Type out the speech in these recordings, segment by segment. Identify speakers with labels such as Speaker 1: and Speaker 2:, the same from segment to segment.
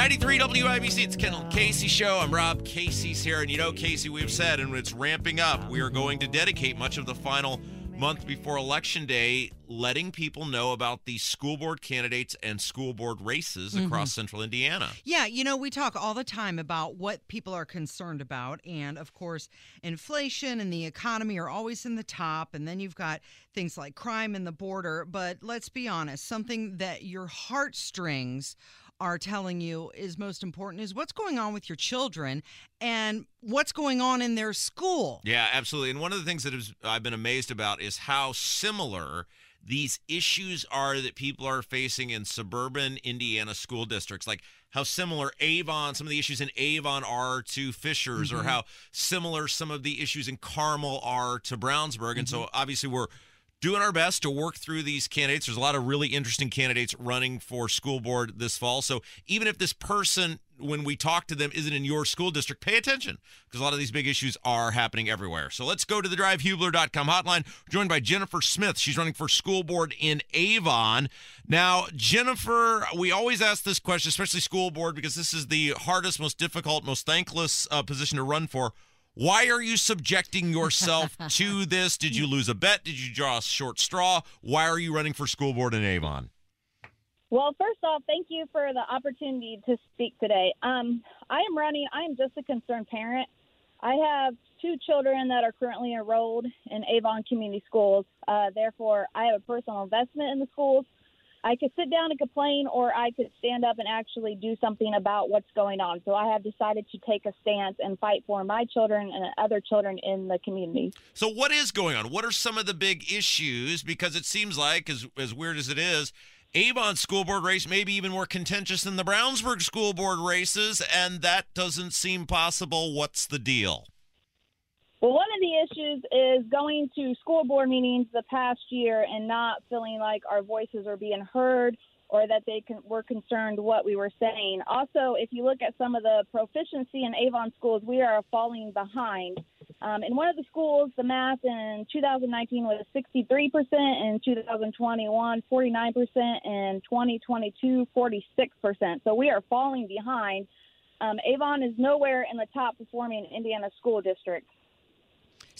Speaker 1: 93 WIBC, it's Kendall Casey show. I'm Rob. Casey's here. And you know, Casey, we've said, and it's ramping up, we are going to dedicate much of the final month before Election Day letting people know about the school board candidates and school board races mm-hmm. across central Indiana.
Speaker 2: Yeah, you know, we talk all the time about what people are concerned about. And of course, inflation and the economy are always in the top. And then you've got things like crime and the border. But let's be honest, something that your heartstrings are telling you is most important is what's going on with your children and what's going on in their school.
Speaker 1: Yeah, absolutely. And one of the things that is, I've been amazed about is how similar these issues are that people are facing in suburban Indiana school districts. Like how similar Avon, some of the issues in Avon are to Fishers, or mm-hmm. how similar some of the issues in Carmel are to Brownsburg. And so mm-hmm. obviously we're doing our best to work through these candidates. There's a lot of really interesting candidates running for school board this fall. So even if this person, when we talk to them, isn't in your school district, pay attention because a lot of these big issues are happening everywhere. So let's go to the drivehubler.com hotline. We're joined by Jennifer Smith. She's running for school board in Avon. Now, Jennifer, we always ask this question, especially school board, because this is the hardest, most difficult, most thankless uh, position to run for. Why are you subjecting yourself to this? Did you lose a bet? Did you draw a short straw? Why are you running for school board in Avon?
Speaker 3: Well, first off, thank you for the opportunity to speak today. Um, I am running, I am just a concerned parent. I have two children that are currently enrolled in Avon Community Schools. Uh, therefore, I have a personal investment in the schools. I could sit down and complain, or I could stand up and actually do something about what's going on. So I have decided to take a stance and fight for my children and other children in the community.
Speaker 1: So, what is going on? What are some of the big issues? Because it seems like, as, as weird as it is, Avon school board race may be even more contentious than the Brownsburg school board races, and that doesn't seem possible. What's the deal?
Speaker 3: Of the issues is going to school board meetings the past year and not feeling like our voices are being heard or that they can, were concerned what we were saying. Also, if you look at some of the proficiency in Avon schools, we are falling behind. Um, in one of the schools, the math in 2019 was 63%, in 2021, 49%, and 2022, 46%. So we are falling behind. Um, Avon is nowhere in the top performing Indiana school districts.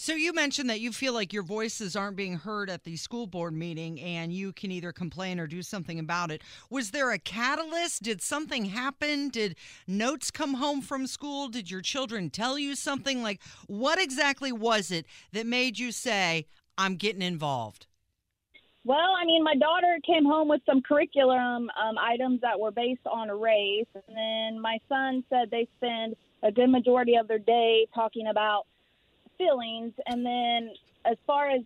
Speaker 2: So you mentioned that you feel like your voices aren't being heard at the school board meeting and you can either complain or do something about it. Was there a catalyst? Did something happen? Did notes come home from school? Did your children tell you something? Like what exactly was it that made you say, I'm getting involved?
Speaker 3: Well, I mean, my daughter came home with some curriculum um, items that were based on race, and then my son said they spend a good majority of their day talking about feelings. And then, as far as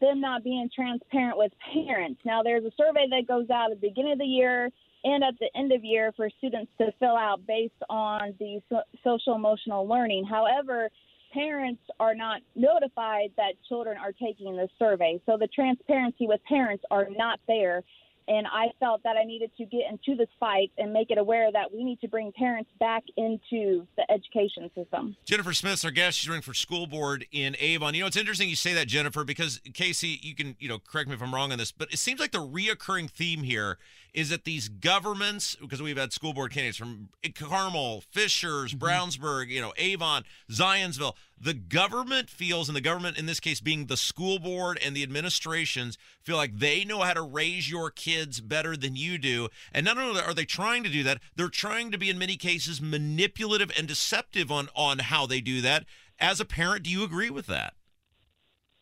Speaker 3: them not being transparent with parents, now there's a survey that goes out at the beginning of the year and at the end of year for students to fill out based on the so- social emotional learning. However, parents are not notified that children are taking the survey. So the transparency with parents are not there. And I felt that I needed to get into this fight and make it aware that we need to bring parents back into the education system.
Speaker 1: Jennifer Smith's our guest. She's running for school board in Avon. You know, it's interesting you say that, Jennifer, because Casey, you can, you know, correct me if I'm wrong on this, but it seems like the reoccurring theme here is that these governments, because we've had school board candidates from Carmel, Fishers, mm-hmm. Brownsburg, you know, Avon, Zionsville, the government feels, and the government in this case being the school board and the administrations, feel like they know how to raise your kids better than you do. And not only are they trying to do that, they're trying to be in many cases manipulative and deceptive on on how they do that. As a parent, do you agree with that?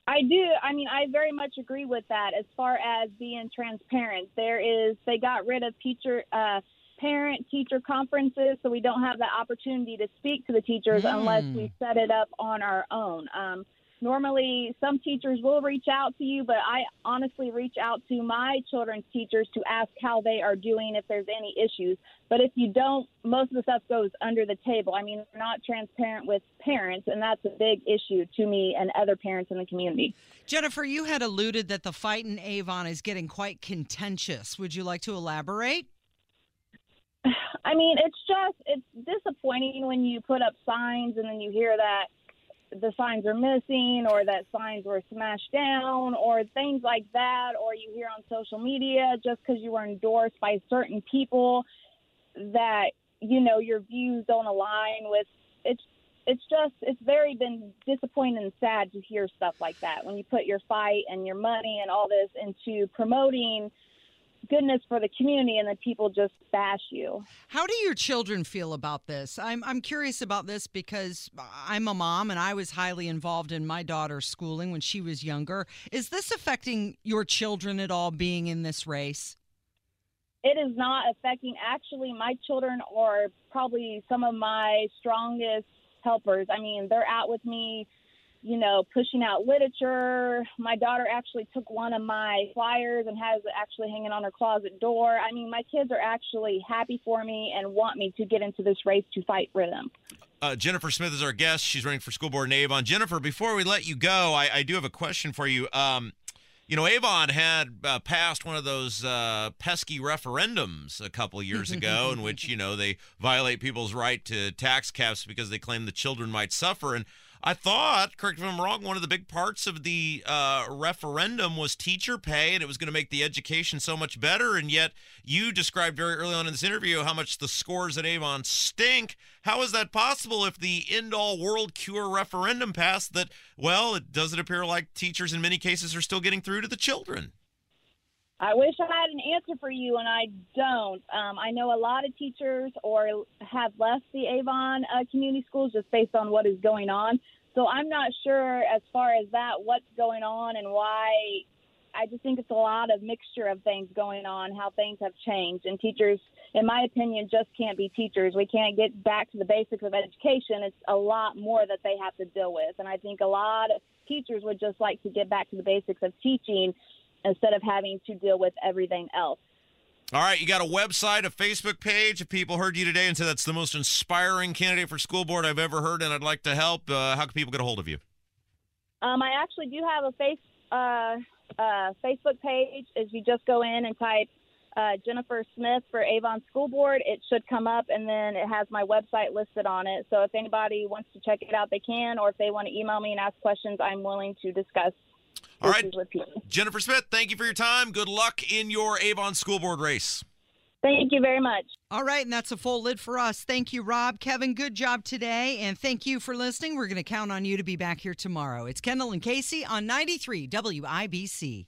Speaker 3: I do. I mean, I very much agree with that. As far as being transparent, there is they got rid of teacher, uh, parent teacher conferences, so we don't have the opportunity to speak to the teachers unless we set it up on our own. Um, normally, some teachers will reach out to you, but I honestly reach out to my children's teachers to ask how they are doing if there's any issues. But if you don't, most of the stuff goes under the table. I mean, we're not transparent with parents, and that's a big issue to me and other parents in the community.
Speaker 2: Jennifer, you had alluded that the fight in Avon is getting quite contentious. Would you like to elaborate?
Speaker 3: I mean, it's just it's disappointing when you put up signs and then you hear that the signs are missing or that signs were smashed down or things like that or you hear on social media just because you were endorsed by certain people that you know your views don't align with it's it's just it's very been disappointing and sad to hear stuff like that. When you put your fight and your money and all this into promoting goodness for the community and then people just bash you.
Speaker 2: How do your children feel about this? I'm I'm curious about this because I'm a mom and I was highly involved in my daughter's schooling when she was younger. Is this affecting your children at all being in this race?
Speaker 3: It is not affecting actually my children are probably some of my strongest helpers. I mean, they're out with me you know, pushing out literature. My daughter actually took one of my flyers and has it actually hanging on her closet door. I mean, my kids are actually happy for me and want me to get into this race to fight for them.
Speaker 1: Uh, Jennifer Smith is our guest. She's running for school board in Avon. Jennifer, before we let you go, I, I do have a question for you. Um, you know, Avon had uh, passed one of those uh, pesky referendums a couple years ago in which, you know, they violate people's right to tax caps because they claim the children might suffer. And I thought, correct me if I'm wrong, one of the big parts of the uh, referendum was teacher pay, and it was going to make the education so much better. And yet, you described very early on in this interview how much the scores at Avon stink. How is that possible if the end all world cure referendum passed that, well, it doesn't appear like teachers in many cases are still getting through to the children?
Speaker 3: I wish I had an answer for you, and I don't. Um, I know a lot of teachers or have left the Avon uh, community schools just based on what is going on. So I'm not sure as far as that what's going on and why. I just think it's a lot of mixture of things going on, how things have changed, and teachers, in my opinion, just can't be teachers. We can't get back to the basics of education. It's a lot more that they have to deal with, and I think a lot of teachers would just like to get back to the basics of teaching instead of having to deal with everything else.
Speaker 1: All right, you got a website, a Facebook page. If people heard you today and said that's the most inspiring candidate for school board I've ever heard, and I'd like to help, uh, how can people get a hold of you?
Speaker 3: Um, I actually do have a face uh, uh, Facebook page. As you just go in and type uh, Jennifer Smith for Avon School Board, it should come up, and then it has my website listed on it. So if anybody wants to check it out, they can, or if they want to email me and ask questions, I'm willing to discuss
Speaker 1: all right. Jennifer Smith, thank you for your time. Good luck in your Avon School Board race.
Speaker 3: Thank you very much.
Speaker 2: All right, and that's a full lid for us. Thank you, Rob. Kevin, good job today. And thank you for listening. We're going to count on you to be back here tomorrow. It's Kendall and Casey on 93 WIBC.